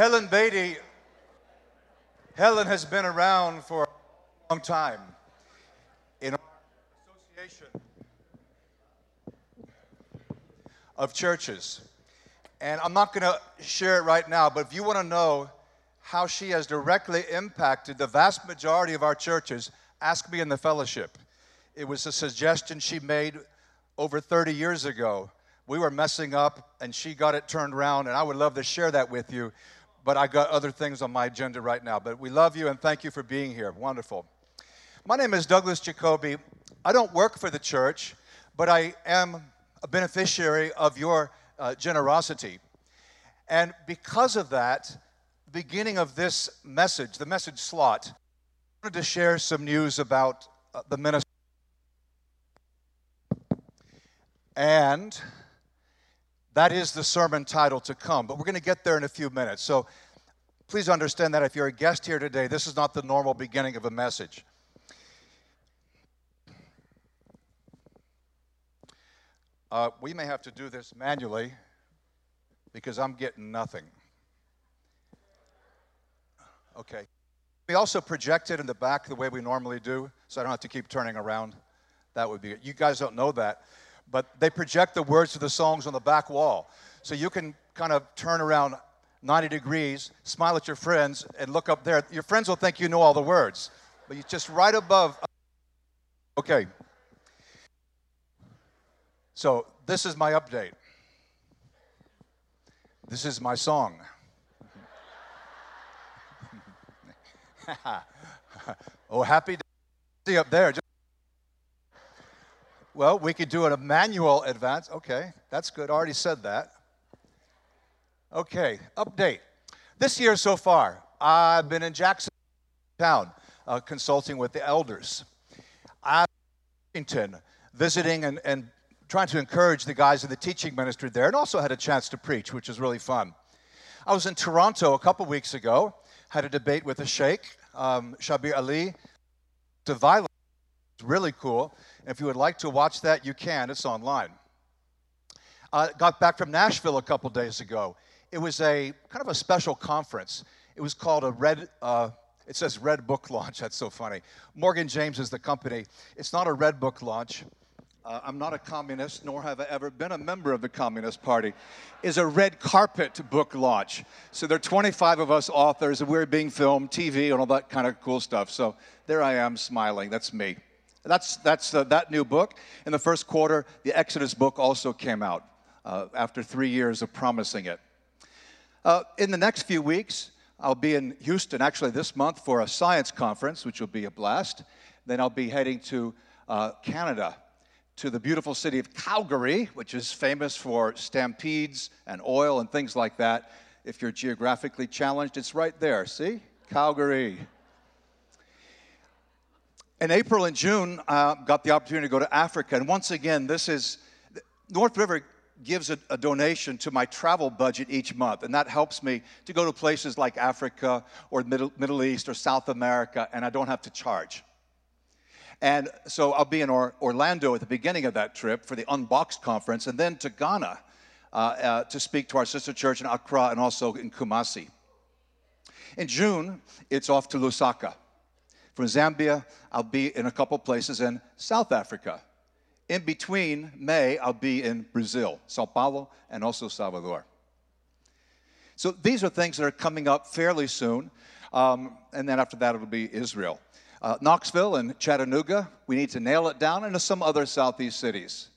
Helen Beatty, Helen has been around for a long time in our association of churches. And I'm not going to share it right now, but if you want to know how she has directly impacted the vast majority of our churches, ask me in the fellowship. It was a suggestion she made over 30 years ago. We were messing up, and she got it turned around, and I would love to share that with you but I got other things on my agenda right now. But we love you and thank you for being here. Wonderful. My name is Douglas Jacoby. I don't work for the church, but I am a beneficiary of your uh, generosity. And because of that, beginning of this message, the message slot, I wanted to share some news about uh, the ministry. And that is the sermon title to come, but we're going to get there in a few minutes. So please understand that if you're a guest here today, this is not the normal beginning of a message. Uh, we may have to do this manually because I'm getting nothing. Okay. We also project it in the back the way we normally do, so I don't have to keep turning around. That would be it. You guys don't know that but they project the words to the songs on the back wall. So you can kind of turn around 90 degrees, smile at your friends, and look up there. Your friends will think you know all the words, but you just right above. Okay. So this is my update. This is my song. oh, happy see up there. Well, we could do a manual advance. Okay, that's good. I Already said that. Okay, update. This year so far, I've been in Jackson Town uh, consulting with the elders. I'm in Washington visiting and, and trying to encourage the guys in the teaching ministry there, and also had a chance to preach, which was really fun. I was in Toronto a couple weeks ago, had a debate with a sheikh, um, Shabir Ally, to violence. Really cool. If you would like to watch that, you can. It's online. Uh, got back from Nashville a couple days ago. It was a kind of a special conference. It was called a Red. Uh, it says Red Book Launch. That's so funny. Morgan James is the company. It's not a Red Book Launch. Uh, I'm not a communist, nor have I ever been a member of the Communist Party, is a red carpet book launch. So there are 25 of us authors, and we're being filmed, TV, and all that kind of cool stuff. So there I am smiling. That's me. That's, that's that new book. In the first quarter, the Exodus book also came out uh, after three years of promising it. Uh, in the next few weeks, I'll be in Houston actually this month for a science conference, which will be a blast. Then I'll be heading to uh, Canada, to the beautiful city of Calgary, which is famous for stampedes and oil and things like that. If you're geographically challenged, it's right there. See? Calgary in April and June, uh, got the opportunity to go to Africa. And once again, this is North River gives a, a, donation to my travel budget each month, and that helps me to go to places like Africa or Middle, Middle East or South America, and I don't have to charge. And so I'll be in or, Orlando at the beginning of that trip for the Unboxed conference, and then to Ghana uh, uh, to speak to our sister church in Accra and also in Kumasi. In June, it's off to Lusaka. From Zambia, I'll be in a couple places in South Africa. In between May, I'll be in Brazil, Sao Paulo, and also Salvador. So these are things that are coming up fairly soon. Um, and then after that, it'll be Israel. Uh, Knoxville and Chattanooga, we need to nail it down, and some other southeast cities.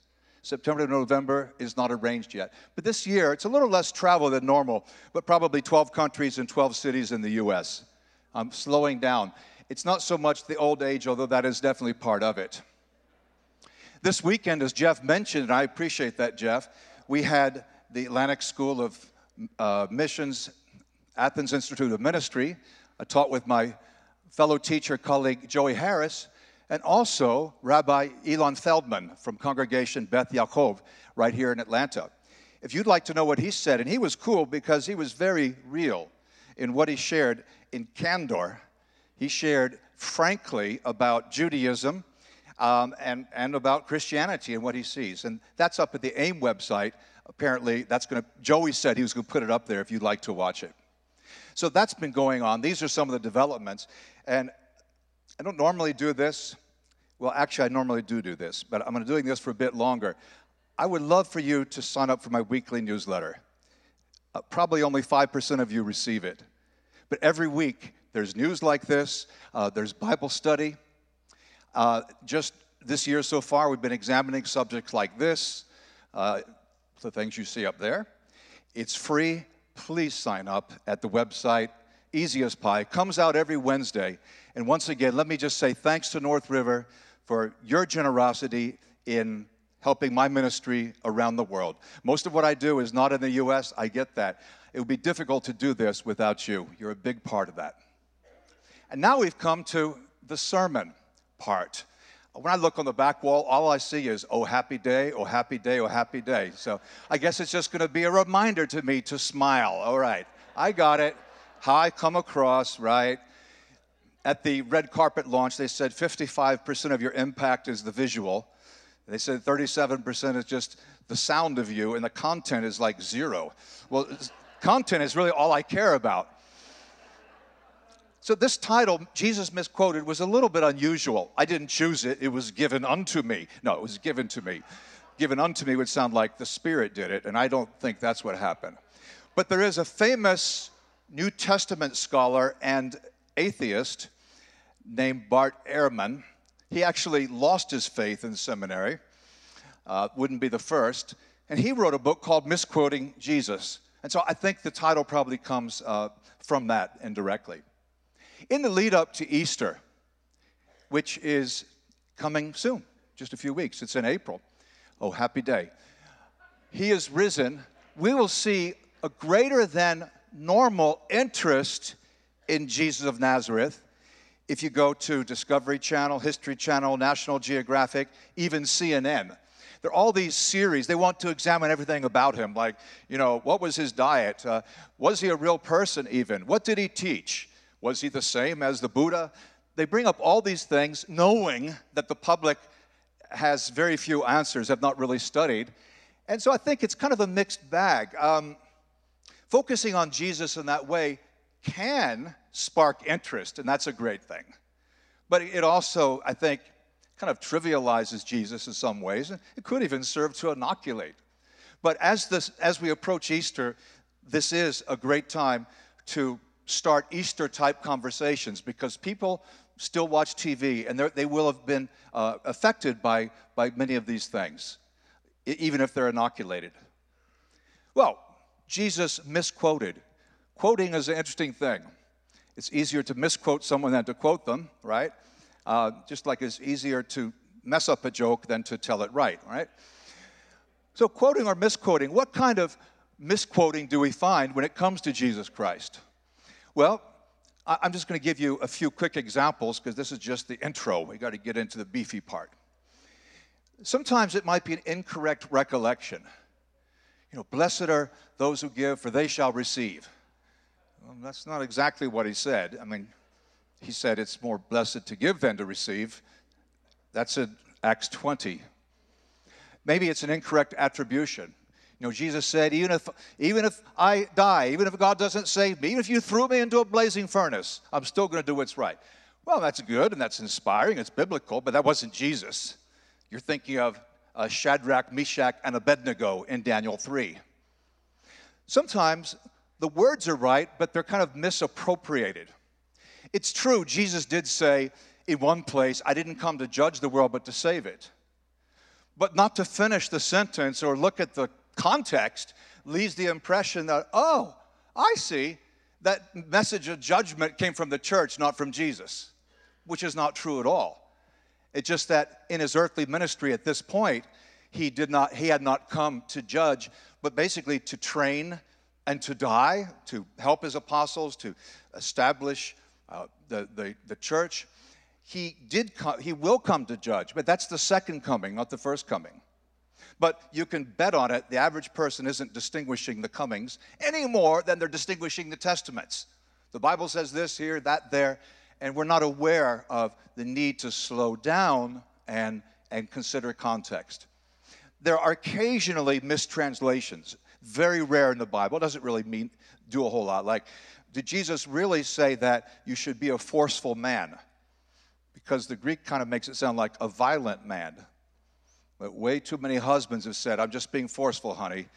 September to November is not arranged yet. But this year, it's a little less travel than normal, but probably 12 countries and 12 cities in the U.S. I'm slowing down. It's not so much the old age, although that is definitely part of it. This weekend, as Jeff mentioned, and I appreciate that, Jeff, we had the Atlantic School of uh, Missions, Athens Institute of Ministry. I taught with my fellow teacher colleague Joey Harris, and also Rabbi Ilan Feldman from Congregation Beth Yaakov right here in Atlanta. If you'd like to know what he said, and he was cool because he was very real in what he shared in candor he shared frankly about Judaism um, and, and about Christianity and what he sees. And that's up at the AIM website. Apparently, that's going to, Joey said he was going to put it up there if you'd like to watch it. So that's been going on. These are some of the developments. And I don't normally do this. Well, actually, I normally do do this, but I'm going to doing this for a bit longer. I would love for you to sign up for my weekly newsletter. Uh, probably only 5% of you receive it. But every week, there's news like this, uh, there's Bible study. Uh, just this year so far, we've been examining subjects like this, uh, the things you see up there. It's free. Please sign up at the website, easy as pie. Comes out every Wednesday. And once again, let me just say thanks to North River for your generosity in helping my ministry around the world. Most of what I do is not in the U.S., I get that. It would be difficult to do this without you. You're a big part of that. And now we've come to the sermon part. When I look on the back wall, all I see is, oh, happy day, oh, happy day, oh, happy day. So I guess it's just going to be a reminder to me to smile. All right, I got it. How I come across, right? At the red carpet launch, they said 55% of your impact is the visual. They said 37% is just the sound of you, and the content is like zero. Well, content is really all I care about. So, this title, Jesus misquoted, was a little bit unusual. I didn't choose it, it was given unto me. No, it was given to me. Given unto me would sound like the Spirit did it, and I don't think that's what happened. But there is a famous New Testament scholar and atheist named Bart Ehrman. He actually lost his faith in seminary, uh, wouldn't be the first, and he wrote a book called Misquoting Jesus. And so I think the title probably comes uh, from that indirectly. In the lead up to Easter, which is coming soon, just a few weeks, it's in April. Oh, happy day. He is risen. We will see a greater than normal interest in Jesus of Nazareth. If you go to Discovery Channel, History Channel, National Geographic, even CNN, there are all these series. They want to examine everything about him, like, you know, what was his diet? Uh, was he a real person, even? What did he teach? Was he the same as the Buddha? They bring up all these things knowing that the public has very few answers, have not really studied. And so I think it's kind of a mixed bag. Um, focusing on Jesus in that way can spark interest, and that's a great thing. But it also, I think, kind of trivializes Jesus in some ways. and It could even serve to inoculate. But as, this, as we approach Easter, this is a great time to start Easter type conversations because people still watch TV and they will have been uh, affected by, by many of these things, even if they're inoculated. Well, Jesus misquoted. Quoting is an interesting thing. It's easier to misquote someone than to quote them, right? Uh, just like it's easier to mess up a joke than to tell it right, right? So, quoting or misquoting, what kind of misquoting do we find when it comes to Jesus Christ? Well, I'm just going to give you a few quick examples because this is just the intro. We got to get into the beefy part. Sometimes it might be an incorrect recollection. You know, blessed are those who give, for they shall receive. Well, that's not exactly what he said. I mean, he said it's more blessed to give than to receive. That's in Acts 20. Maybe it's an incorrect attribution. You know, Jesus said, even if, even if I die, even if God doesn't save me, even if you threw me into a blazing furnace, I'm still going to do what's right. Well, that's good and that's inspiring, it's biblical, but that wasn't Jesus. You're thinking of uh, Shadrach, Meshach, and Abednego in Daniel 3. Sometimes the words are right, but they're kind of misappropriated. It's true, Jesus did say in one place, I didn't come to judge the world, but to save it. But not to finish the sentence or look at the context leaves the impression that, oh, I see, that message of judgment came from the church, not from Jesus, which is not true at all. It's just that in his earthly ministry at this point, he did not he had not come to judge, but basically to train and to die, to help his apostles, to establish uh, the, the, the church. He did come, he will come to judge, but that's the second coming, not the first coming. But you can bet on it, the average person isn't distinguishing the comings any more than they're distinguishing the testaments. The Bible says this here, that there, and we're not aware of the need to slow down and, and consider context. There are occasionally mistranslations. very rare in the Bible. It doesn't really mean do a whole lot. Like, did Jesus really say that you should be a forceful man? Because the Greek kind of makes it sound like a violent man. But way too many husbands have said, I'm just being forceful, honey.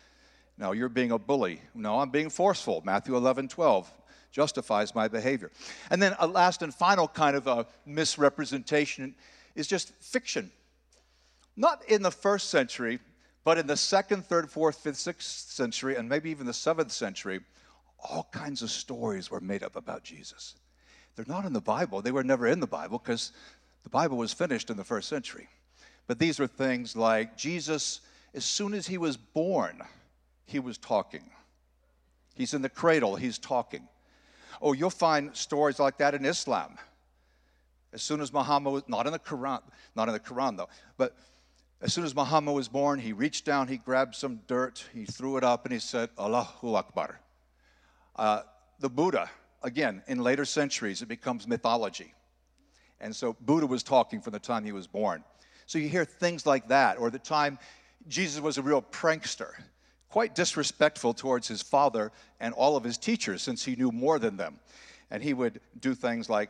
No, you're being a bully. No, I'm being forceful. Matthew 11, 12 justifies my behavior. And then a last and final kind of a misrepresentation is just fiction. Not in the first century, but in the second, third, fourth, fifth, sixth century, and maybe even the seventh century, all kinds of stories were made up about Jesus. They're not in the Bible. They were never in the Bible because the Bible was finished in the first century. But these are things like Jesus, as soon as he was born, he was talking. He's in the cradle, he's talking. Oh, you'll find stories like that in Islam. As soon as Muhammad was, not in the Quran, not in the Quran though, but as soon as Muhammad was born, he reached down, he grabbed some dirt, he threw it up, and he said, Allahu Akbar. Uh, the Buddha, again, in later centuries, it becomes mythology. And so Buddha was talking from the time he was born. So you hear things like that, or the time Jesus was a real prankster quite disrespectful towards his father and all of his teachers since he knew more than them. And he would do things like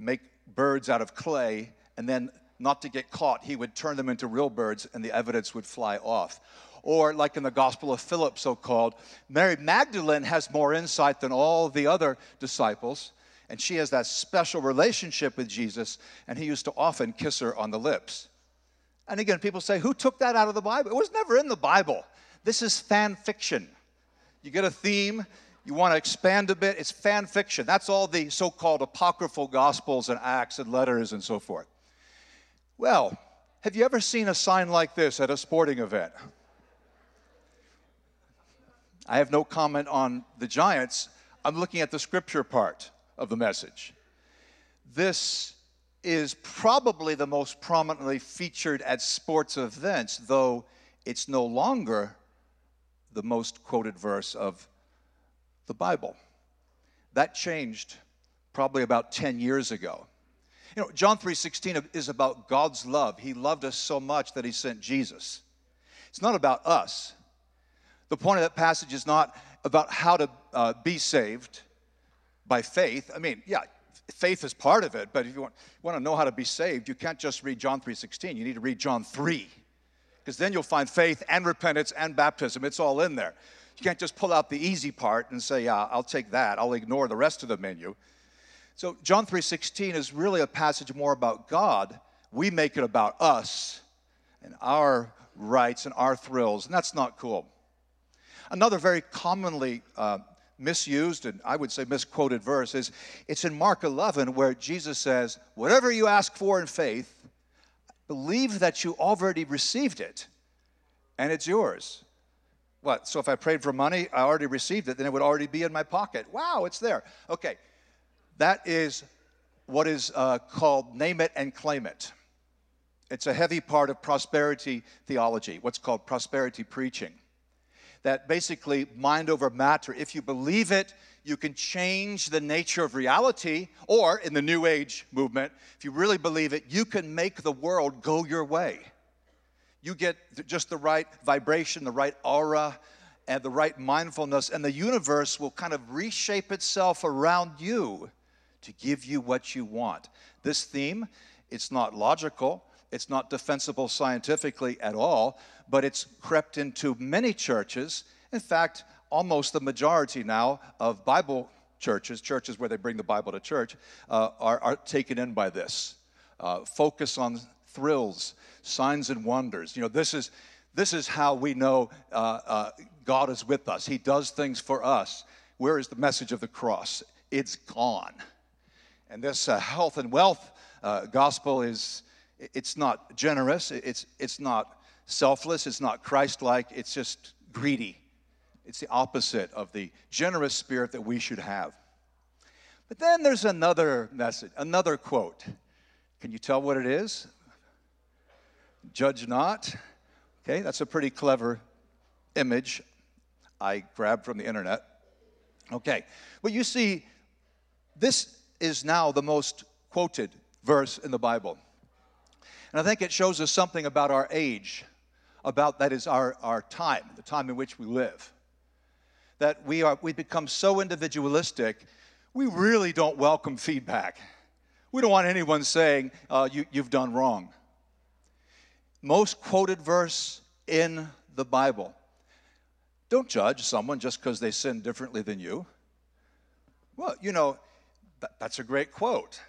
make birds out of clay and then not to get caught, he would turn them into real birds and the evidence would fly off. Or, like in the Gospel of Philip, so called, Mary Magdalene has more insight than all the other disciples, and she has that special relationship with Jesus, and he used to often kiss her on the lips. And again, people say, Who took that out of the Bible? It was never in the Bible. This is fan fiction. You get a theme, you want to expand a bit, it's fan fiction. That's all the so called apocryphal gospels and acts and letters and so forth. Well, have you ever seen a sign like this at a sporting event? I have no comment on the Giants. I'm looking at the scripture part of the message. This is probably the most prominently featured at sports events, though it's no longer the most quoted verse of the Bible. That changed probably about 10 years ago. You know, John 3:16 is about God's love. He loved us so much that he sent Jesus. It's not about us. The point of that passage is not about how to uh, be saved by faith. I mean, yeah, faith is part of it, but if you want, want to know how to be saved, you can't just read John 3:16. You need to read John 3 because then you'll find faith and repentance and baptism. It's all in there. You can't just pull out the easy part and say, "Yeah, I'll take that. I'll ignore the rest of the menu." So John 3:16 is really a passage more about God. We make it about us and our rights and our thrills, and that's not cool. Another very commonly uh, misused and I would say misquoted verse is it's in Mark 11 where Jesus says, "Whatever you ask for in faith, Believe that you already received it and it's yours. What? So if I prayed for money, I already received it, then it would already be in my pocket. Wow, it's there. Okay. That is what is uh, called name it and claim it. It's a heavy part of prosperity theology, what's called prosperity preaching. That basically, mind over matter, if you believe it, you can change the nature of reality, or in the New Age movement, if you really believe it, you can make the world go your way. You get just the right vibration, the right aura, and the right mindfulness, and the universe will kind of reshape itself around you to give you what you want. This theme, it's not logical, it's not defensible scientifically at all, but it's crept into many churches. In fact, almost the majority now of Bible churches, churches where they bring the Bible to church, uh, are, are, taken in by this. Uh, focus on thrills, signs and wonders. You know, this is this is how we know uh, uh God is with us. He does things for us. Where is the message of the cross? It's gone. And this uh, health and wealth uh, gospel is it's not generous. It's it's not selfless. It's not Christ-like. It's just greedy. It's the opposite of the generous spirit that we should have. But then there's another message, another quote. Can you tell what it is? Judge not. Okay, that's a pretty clever image I grabbed from the internet. Okay, well, you see, this is now the most quoted verse in the Bible. And I think it shows us something about our age, about that is our, our time, the time in which we live. that we are we become so individualistic, we really don't welcome feedback. We don't want anyone saying uh, you, you've done wrong. Most quoted verse in the Bible. Don't judge someone just because they sin differently than you. Well, you know, that, that's a great quote.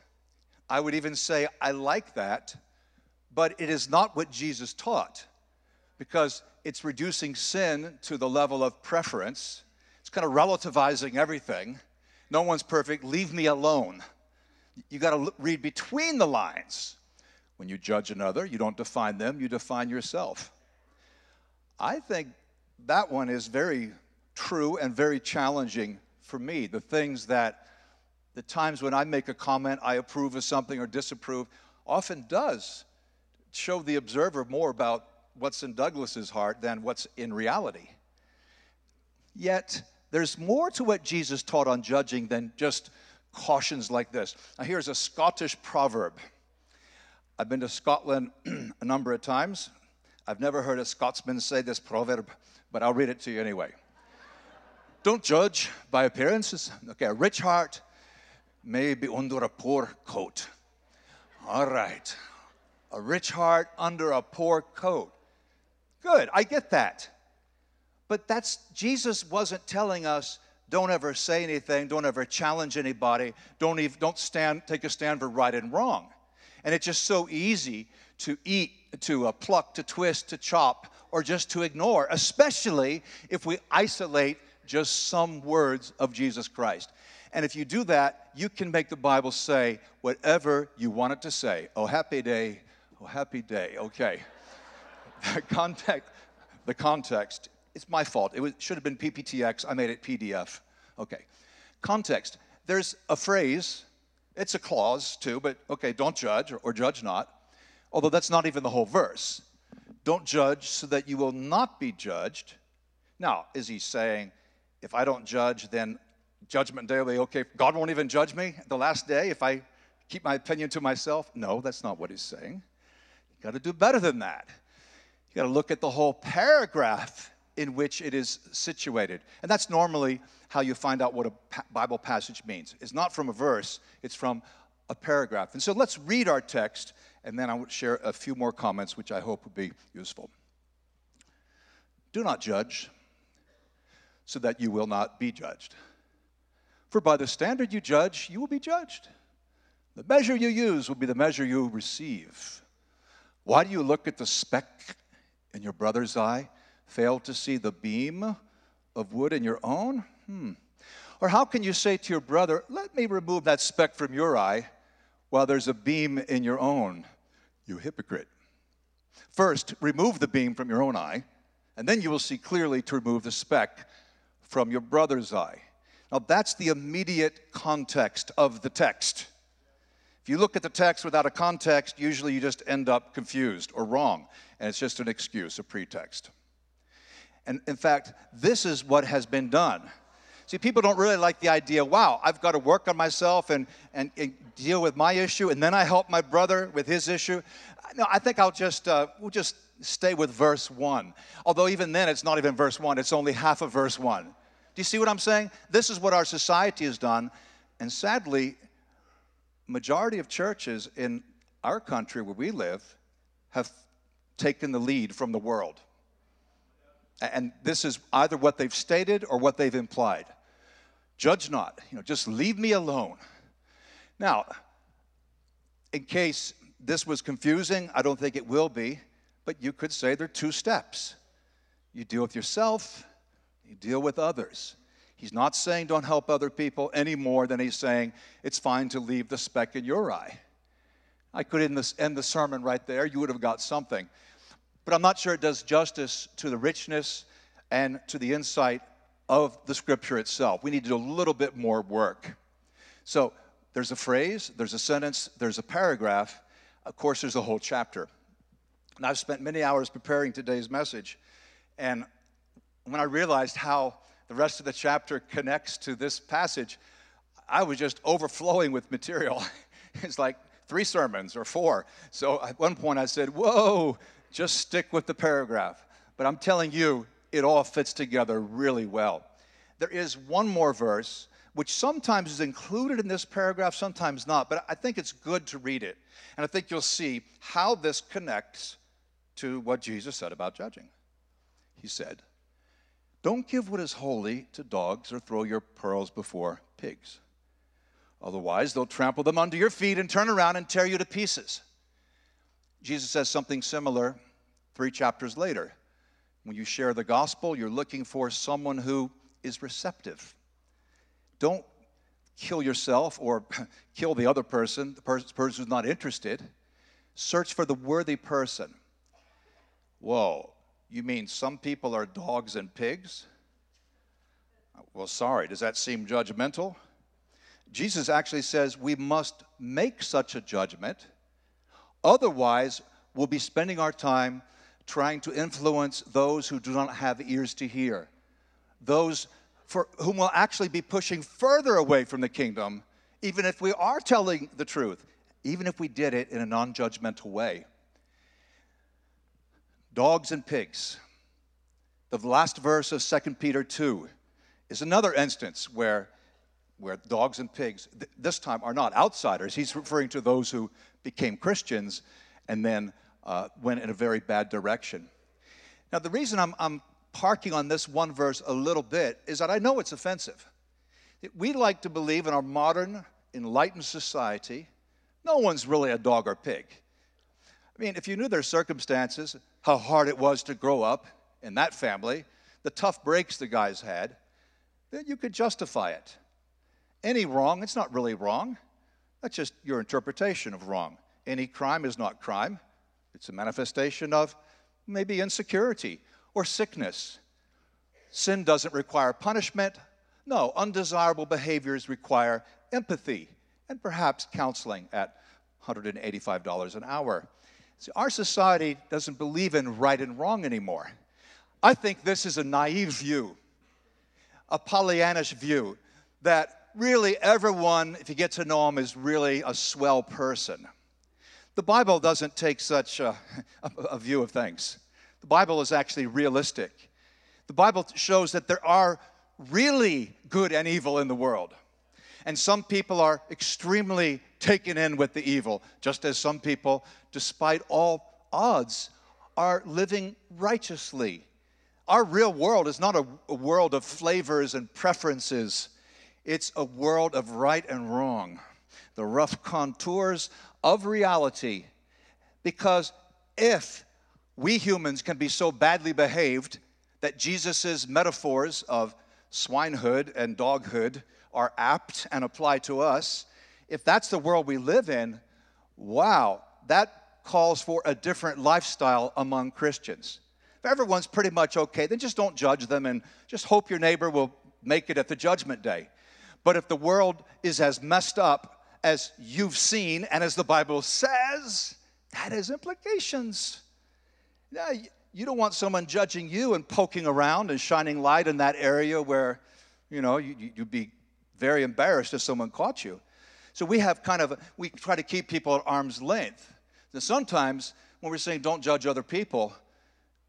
I would even say, I like that, but it is not what Jesus taught because it's reducing sin to the level of preference. It's kind of relativizing everything. No one's perfect. Leave me alone. You got to read between the lines. When you judge another, you don't define them, you define yourself. I think that one is very true and very challenging for me. The things that, the times when I make a comment, I approve of something or disapprove, often does show the observer more about what's in Douglas's heart than what's in reality. Yet, there's more to what Jesus taught on judging than just cautions like this. Now, here's a Scottish proverb. I've been to Scotland a number of times. I've never heard a Scotsman say this proverb, but I'll read it to you anyway. Don't judge by appearances. Okay, a rich heart may be under a poor coat. All right. A rich heart under a poor coat. Good, I get that. But that's Jesus wasn't telling us don't ever say anything, don't ever challenge anybody, don't even don't stand take a stand for right and wrong. And it's just so easy to eat, to uh, pluck, to twist, to chop, or just to ignore, especially if we isolate just some words of Jesus Christ. And if you do that, you can make the Bible say whatever you want it to say. Oh, happy day. Oh, happy day. Okay. the context, the context it's my fault. It was, should have been PPTX. I made it PDF. Okay. Context. There's a phrase, it's a clause too, but okay, don't judge or, or judge not. Although that's not even the whole verse. Don't judge so that you will not be judged. Now, is he saying, if I don't judge, then judgment day will be okay? God won't even judge me the last day if I keep my opinion to myself? No, that's not what he's saying. You got to do better than that. You got to look at the whole paragraph in which it is situated. And that's normally how you find out what a Bible passage means. It's not from a verse, it's from a paragraph. And so let's read our text, and then I will share a few more comments, which I hope will be useful. Do not judge, so that you will not be judged. For by the standard you judge, you will be judged. The measure you use will be the measure you receive. Why do you look at the speck in your brother's eye? fail to see the beam of wood in your own? Hmm. Or how can you say to your brother, Let me remove that speck from your eye while there's a beam in your own? You hypocrite. First, remove the beam from your own eye, and then you will see clearly to remove the speck from your brother's eye. Now, that's the immediate context of the text. If you look at the text without a context, usually you just end up confused or wrong, and it's just an excuse, a pretext. And in fact, this is what has been done. See, people don't really like the idea, wow, I've got to work on myself and, and, and deal with my issue, and then I help my brother with his issue. No, I think I'll just, uh, we'll just stay with verse 1. Although even then, it's not even verse 1, it's only half of verse 1. Do you see what I'm saying? This is what our society has done. And sadly, majority of churches in our country where we live have taken the lead from the world. And this is either what they've stated or what they've implied. Judge not, you know, just leave me alone. Now, in case this was confusing, I don't think it will be, but you could say there are two steps. You deal with yourself, you deal with others. He's not saying don't help other people any more than he's saying it's fine to leave the speck in your eye. I could end, this, end the sermon right there. You would have got something. But I'm not sure it does justice to the richness and to the insight of the scripture itself. We need to do a little bit more work. So there's a phrase, there's a sentence, there's a paragraph. Of course, there's a whole chapter. And I've spent many hours preparing today's message. And when I realized how the rest of the chapter connects to this passage, I was just overflowing with material. it's like three sermons or four. So at one point I said, Whoa, just stick with the paragraph. But I'm telling you, it all fits together really well. there is one more verse which sometimes is included in this paragraph, sometimes not, but I think it's good to read it. And I think you'll see how this connects to what Jesus said about judging. He said, Don't give what is holy to dogs or throw your pearls before pigs. Otherwise, they'll trample them under your feet and turn around and tear you to pieces. Jesus says something similar three chapters later. When you share the gospel, you're looking for someone who is receptive. Don't kill yourself or kill the other person, the person who's not interested. Search for the worthy person. Whoa, you mean some people are dogs and pigs? Well, sorry, does that seem judgmental? Jesus actually says we must make such a judgment. Otherwise, we'll be spending our time trying to influence those who do not have ears to hear, those for whom will actually be pushing further away from the kingdom, even if we are telling the truth, even if we did it in a non judgmental way. Dogs and pigs. The last verse of 2 Peter 2 is another instance where, where dogs and pigs, th- this time, are not outsiders. He's referring to those who became Christians and then uh, went in a very bad direction. Now, the reason I'm, I'm parking on this one verse a little bit is that I know it's offensive. We like to believe in our modern, enlightened society, no one's really a dog or pig. I mean, if you knew their circumstances, how hard it was to grow up in that family, the tough breaks the guys had, then you could justify it. Any wrong, it's not really wrong. That's just your interpretation of wrong. Any crime is not crime. It's a manifestation of maybe insecurity or sickness. Sin doesn't require punishment. No, undesirable behaviors require empathy and perhaps counseling at $185 an hour. See, our society doesn't believe in right and wrong anymore. I think this is a naive view, a Pollyannish view, that really everyone, if you get to know them, is really a swell person. The Bible doesn't take such a, a, view of things. The Bible is actually realistic. The Bible shows that there are really good and evil in the world. And some people are extremely taken in with the evil, just as some people, despite all odds, are living righteously. Our real world is not a, a world of flavors and preferences, it's a world of right and wrong, the rough contours of reality. Because if we humans can be so badly behaved that Jesus' metaphors of swinehood and doghood are apt and apply to us, if that's the world we live in, wow, that calls for a different lifestyle among Christians. If everyone's pretty much okay, then just don't judge them and just hope your neighbor will make it at the judgment day. But if the world is as messed up as you've seen and as the Bible says, that has implications. Now, you don't want someone judging you and poking around and shining light in that area where, you know, you'd be very embarrassed if someone caught you. So we have kind of, we try to keep people at arm's length. And sometimes when we're saying don't judge other people,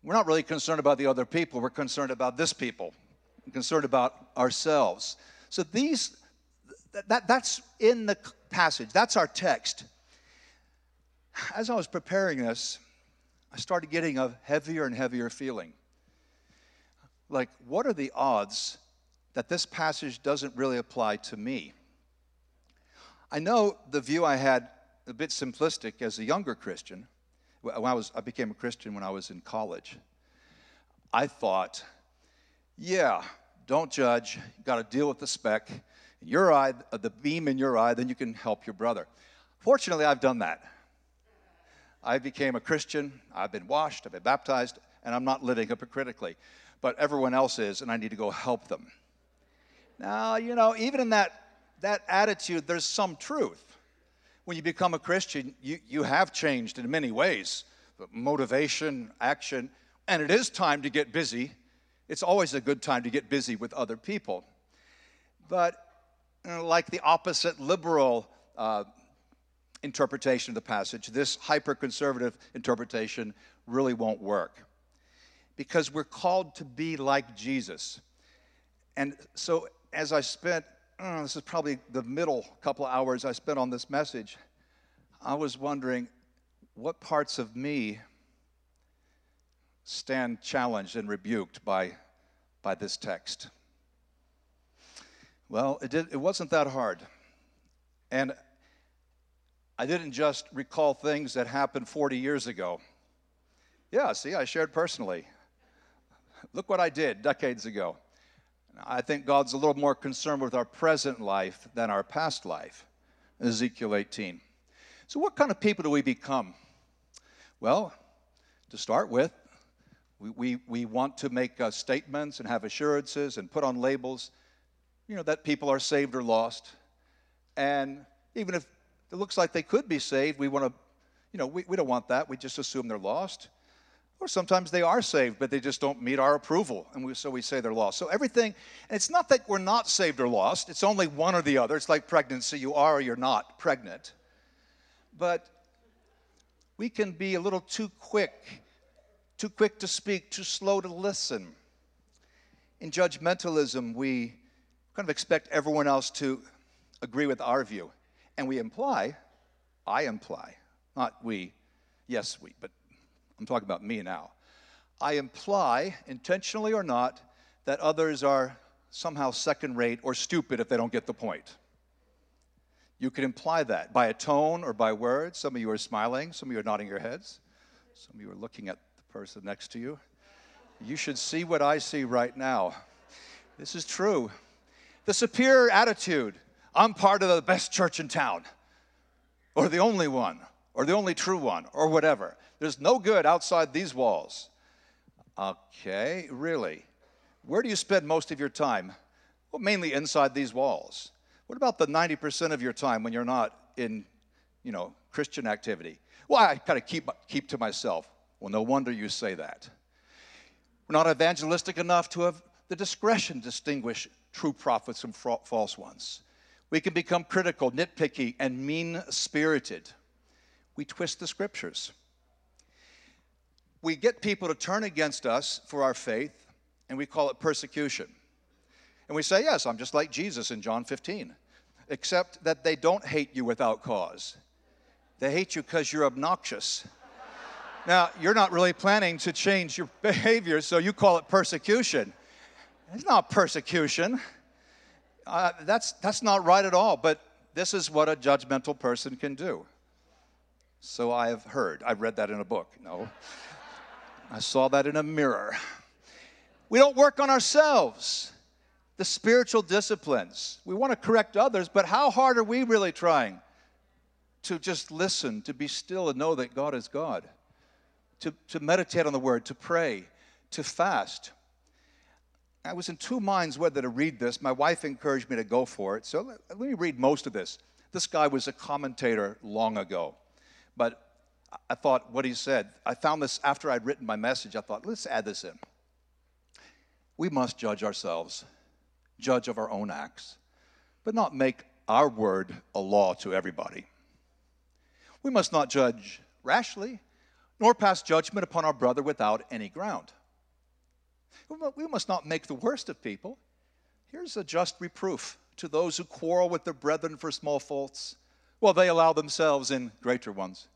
we're not really concerned about the other people, we're concerned about this people, we're concerned about ourselves. So these, that, that's in the passage. That's our text. As I was preparing this, I started getting a heavier and heavier feeling. Like, what are the odds that this passage doesn't really apply to me? I know the view I had a bit simplistic as a younger Christian. When I, was, I became a Christian when I was in college. I thought, yeah, don't judge. You got to deal with the speck in your eye, uh, the beam in your eye, then you can help your brother. Fortunately, I've done that. I became a Christian, I've been washed, I've been baptized, and I'm not living hypocritically. But everyone else is, and I need to go help them. Now, you know, even in that, that attitude, there's some truth. When you become a Christian, you, you have changed in many ways motivation, action, and it is time to get busy. It's always a good time to get busy with other people. But uh, like the opposite liberal uh, interpretation of the passage, this hyper conservative interpretation really won't work. Because we're called to be like Jesus. And so as I spent, uh, this is probably the middle couple hours I spent on this message, I was wondering what parts of me stand challenged and rebuked by, by this text. Well, it, did, it wasn't that hard. And I didn't just recall things that happened 40 years ago. Yeah, see, I shared personally. Look what I did decades ago. I think God's a little more concerned with our present life than our past life. Ezekiel 18. So, what kind of people do we become? Well, to start with, we, we, we want to make uh, statements and have assurances and put on labels, you know, that people are saved or lost. And even if it looks like they could be saved, we want to, you know, we, we don't want that. We just assume they're lost. Or sometimes they are saved, but they just don't meet our approval, and we, so we say they're lost. So everything, and it's not that we're not saved or lost, it's only one or the other. It's like pregnancy you are or you're not pregnant. But we can be a little too quick, too quick to speak, too slow to listen. In judgmentalism, we kind of expect everyone else to agree with our view. And we imply, I imply, not we, yes, we, but I'm talking about me now. I imply, intentionally or not, that others are somehow second rate or stupid if they don't get the point. You can imply that by a tone or by words. Some of you are smiling, some of you are nodding your heads, some of you are looking at the person next to you. You should see what I see right now. This is true. The superior attitude I'm part of the best church in town, or the only one, or the only true one, or whatever. There's no good outside these walls. Okay, really? Where do you spend most of your time? Well, mainly inside these walls. What about the 90% of your time when you're not in, you know, Christian activity? Well, I kind of keep, keep to myself. Well, no wonder you say that. We're not evangelistic enough to have the discretion to distinguish true prophets from false ones. We can become critical, nitpicky, and mean spirited. We twist the scriptures. We get people to turn against us for our faith, and we call it persecution. And we say, Yes, I'm just like Jesus in John 15, except that they don't hate you without cause. They hate you because you're obnoxious. now, you're not really planning to change your behavior, so you call it persecution. It's not persecution. Uh, that's, that's not right at all, but this is what a judgmental person can do. So I have heard. I read that in a book. No. I saw that in a mirror. We don't work on ourselves the spiritual disciplines. We want to correct others, but how hard are we really trying to just listen, to be still and know that God is God, to, to meditate on the word, to pray, to fast? I was in two minds whether to read this. My wife encouraged me to go for it, so let, let me read most of this. This guy was a commentator long ago, but I thought what he said, I found this after I'd written my message. I thought, let's add this in. We must judge ourselves judge of our own acts, but not make our word a law to everybody. We must not judge rashly, nor pass judgment upon our brother without any ground. We must not make the worst of people. Here's a just reproof to those who quarrel with their brethren for small faults, while they allow themselves in greater ones.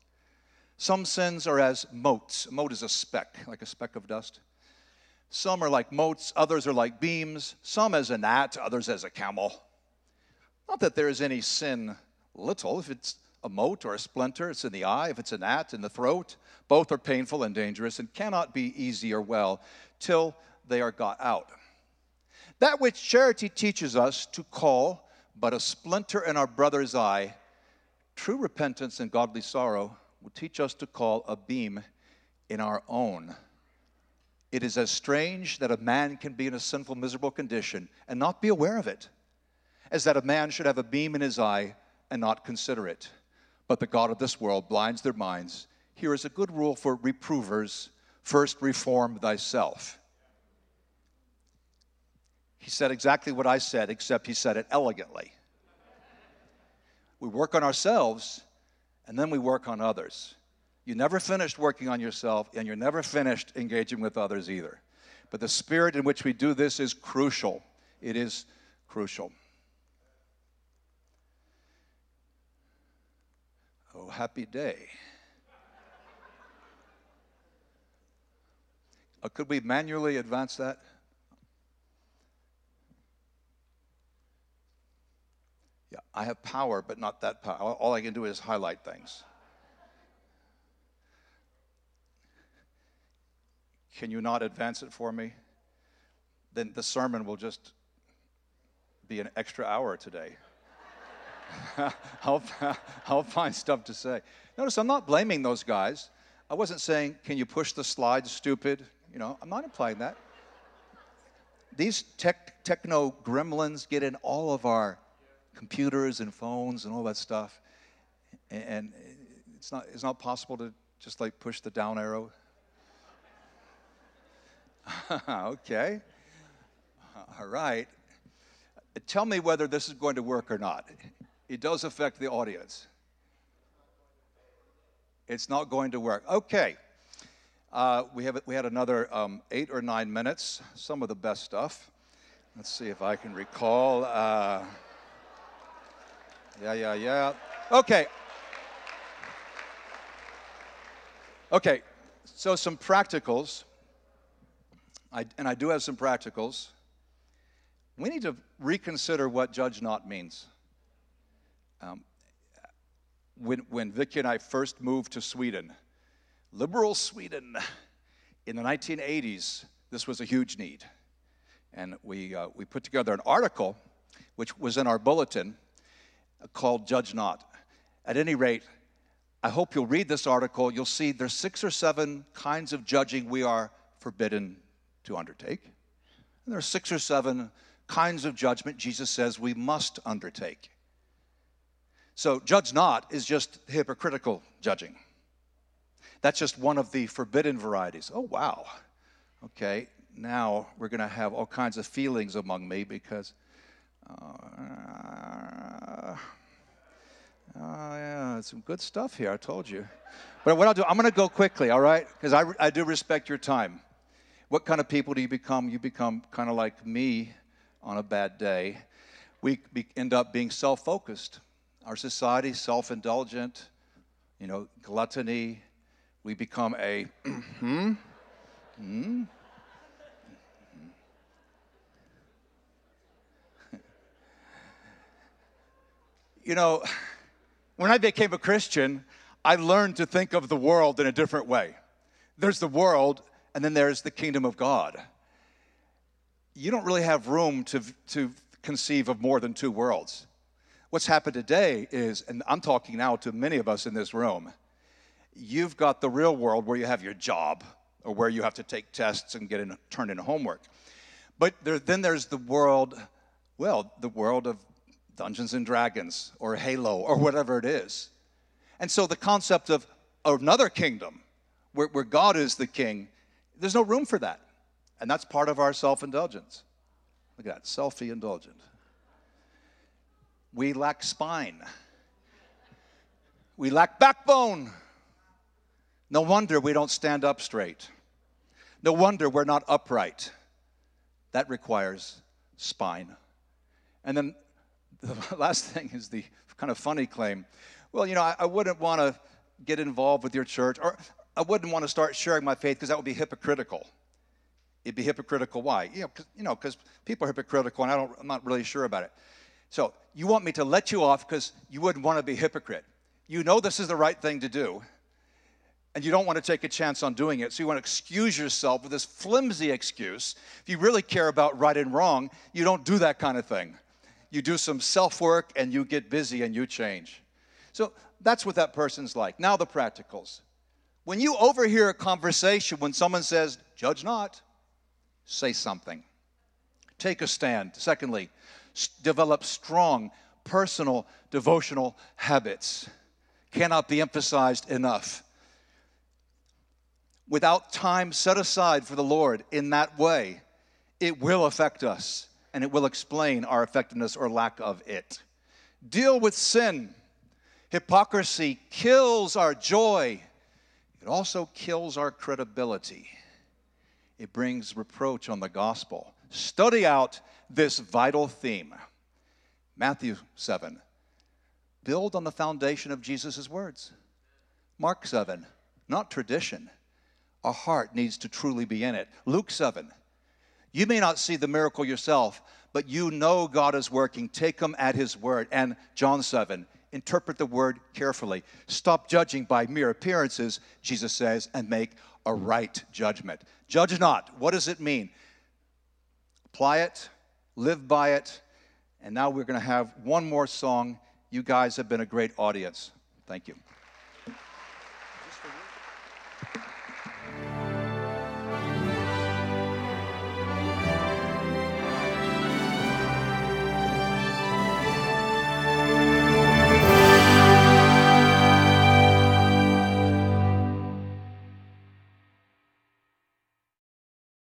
Some sins are as motes. A mote is a speck, like a speck of dust. Some are like motes, others are like beams, some as a gnat, others as a camel. Not that there is any sin little. If it's a mote or a splinter, it's in the eye. If it's a gnat, in the throat. Both are painful and dangerous and cannot be easy or well till they are got out. That which charity teaches us to call but a splinter in our brother's eye, true repentance and godly sorrow will teach us to call a beam in our own it is as strange that a man can be in a sinful, miserable condition and not be aware of it, as that a man should have a beam in his eye and not consider it. But the God of this world blinds their minds. Here is a good rule for reprovers first reform thyself. He said exactly what I said, except he said it elegantly. We work on ourselves and then we work on others. You never finished working on yourself, and you're never finished engaging with others either. But the spirit in which we do this is crucial. It is crucial. Oh, happy day. Uh, could we manually advance that? Yeah, I have power, but not that power. All I can do is highlight things. Can you not advance it for me? Then the sermon will just be an extra hour today. I'll, I'll find stuff to say. Notice I'm not blaming those guys. I wasn't saying, can you push the slides, stupid? You know, I'm not implying that. These tech, techno gremlins get in all of our computers and phones and all that stuff. And it's not, it's not possible to just like push the down arrow. okay. All right. Tell me whether this is going to work or not. It does affect the audience. It's not going to work. Okay. Uh, we, have, we had another um, eight or nine minutes, some of the best stuff. Let's see if I can recall. Uh, yeah, yeah, yeah. Okay. Okay, so some practicals. I, and I do have some practicals. We need to reconsider what judge not means. Um, when, when Vicky and I first moved to Sweden, liberal Sweden, in the 1980s, this was a huge need. And we, uh, we put together an article, which was in our bulletin, called Judge Not. At any rate, I hope you'll read this article. You'll see there's six or seven kinds of judging we are forbidden to undertake. And there are six or seven kinds of judgment Jesus says we must undertake. So, judge not is just hypocritical judging. That's just one of the forbidden varieties. Oh, wow. Okay, now we're going to have all kinds of feelings among me because. Uh, Oh, yeah, some good stuff here, I told you. But what I'll do, I'm going to go quickly, all right? Because I, I do respect your time. What kind of people do you become? You become kind of like me on a bad day. We be, end up being self focused. Our society, self indulgent, you know, gluttony. We become a, hmm, hmm. You know, when I became a Christian, I learned to think of the world in a different way. There's the world, and then there's the kingdom of God. You don't really have room to, to conceive of more than two worlds. What's happened today is, and I'm talking now to many of us in this room, you've got the real world where you have your job or where you have to take tests and get in, turn in homework. But there, then there's the world, well, the world of Dungeons and Dragons or Halo or whatever it is. And so the concept of another kingdom where, where God is the king, there's no room for that. And that's part of our self indulgence. Look at that, selfie indulgent. We lack spine, we lack backbone. No wonder we don't stand up straight. No wonder we're not upright. That requires spine. And then the last thing is the kind of funny claim. Well, you know, I, I wouldn't want to get involved with your church, or I wouldn't want to start sharing my faith because that would be hypocritical. It'd be hypocritical. Why? You know, cause, you know, because people are hypocritical, and I don't, I'm not really sure about it. So you want me to let you off because you wouldn't want to be hypocrite. You know this is the right thing to do, and you don't want to take a chance on doing it. So you want to excuse yourself with this flimsy excuse. If you really care about right and wrong, you don't do that kind of thing you do some self work, and you get busy and you change. So that's what that person's like. Now, the practicals. When you overhear a conversation, when someone says, judge not, say something. Take a stand. Secondly, develop strong personal devotional habits. Cannot be emphasized enough. Without time set aside for the Lord in that way, it will affect us and it will explain our effectiveness or lack of it. Deal with sin. Hypocrisy kills our joy, it also kills our credibility. It brings reproach on the gospel. study out this vital theme. Matthew 7, build on the foundation of Jesus' words. Mark 7, not tradition. Our heart needs to truly be in it. Luke 7, you may not see the miracle yourself, but you know God is working. Take him at his word. And John 7, interpret the word carefully. Stop judging by mere appearances, Jesus says, and make a right judgment. Judge not. What does it mean? Apply it, live by it. And now we're going to have one more song. You guys have been a great audience. Thank you.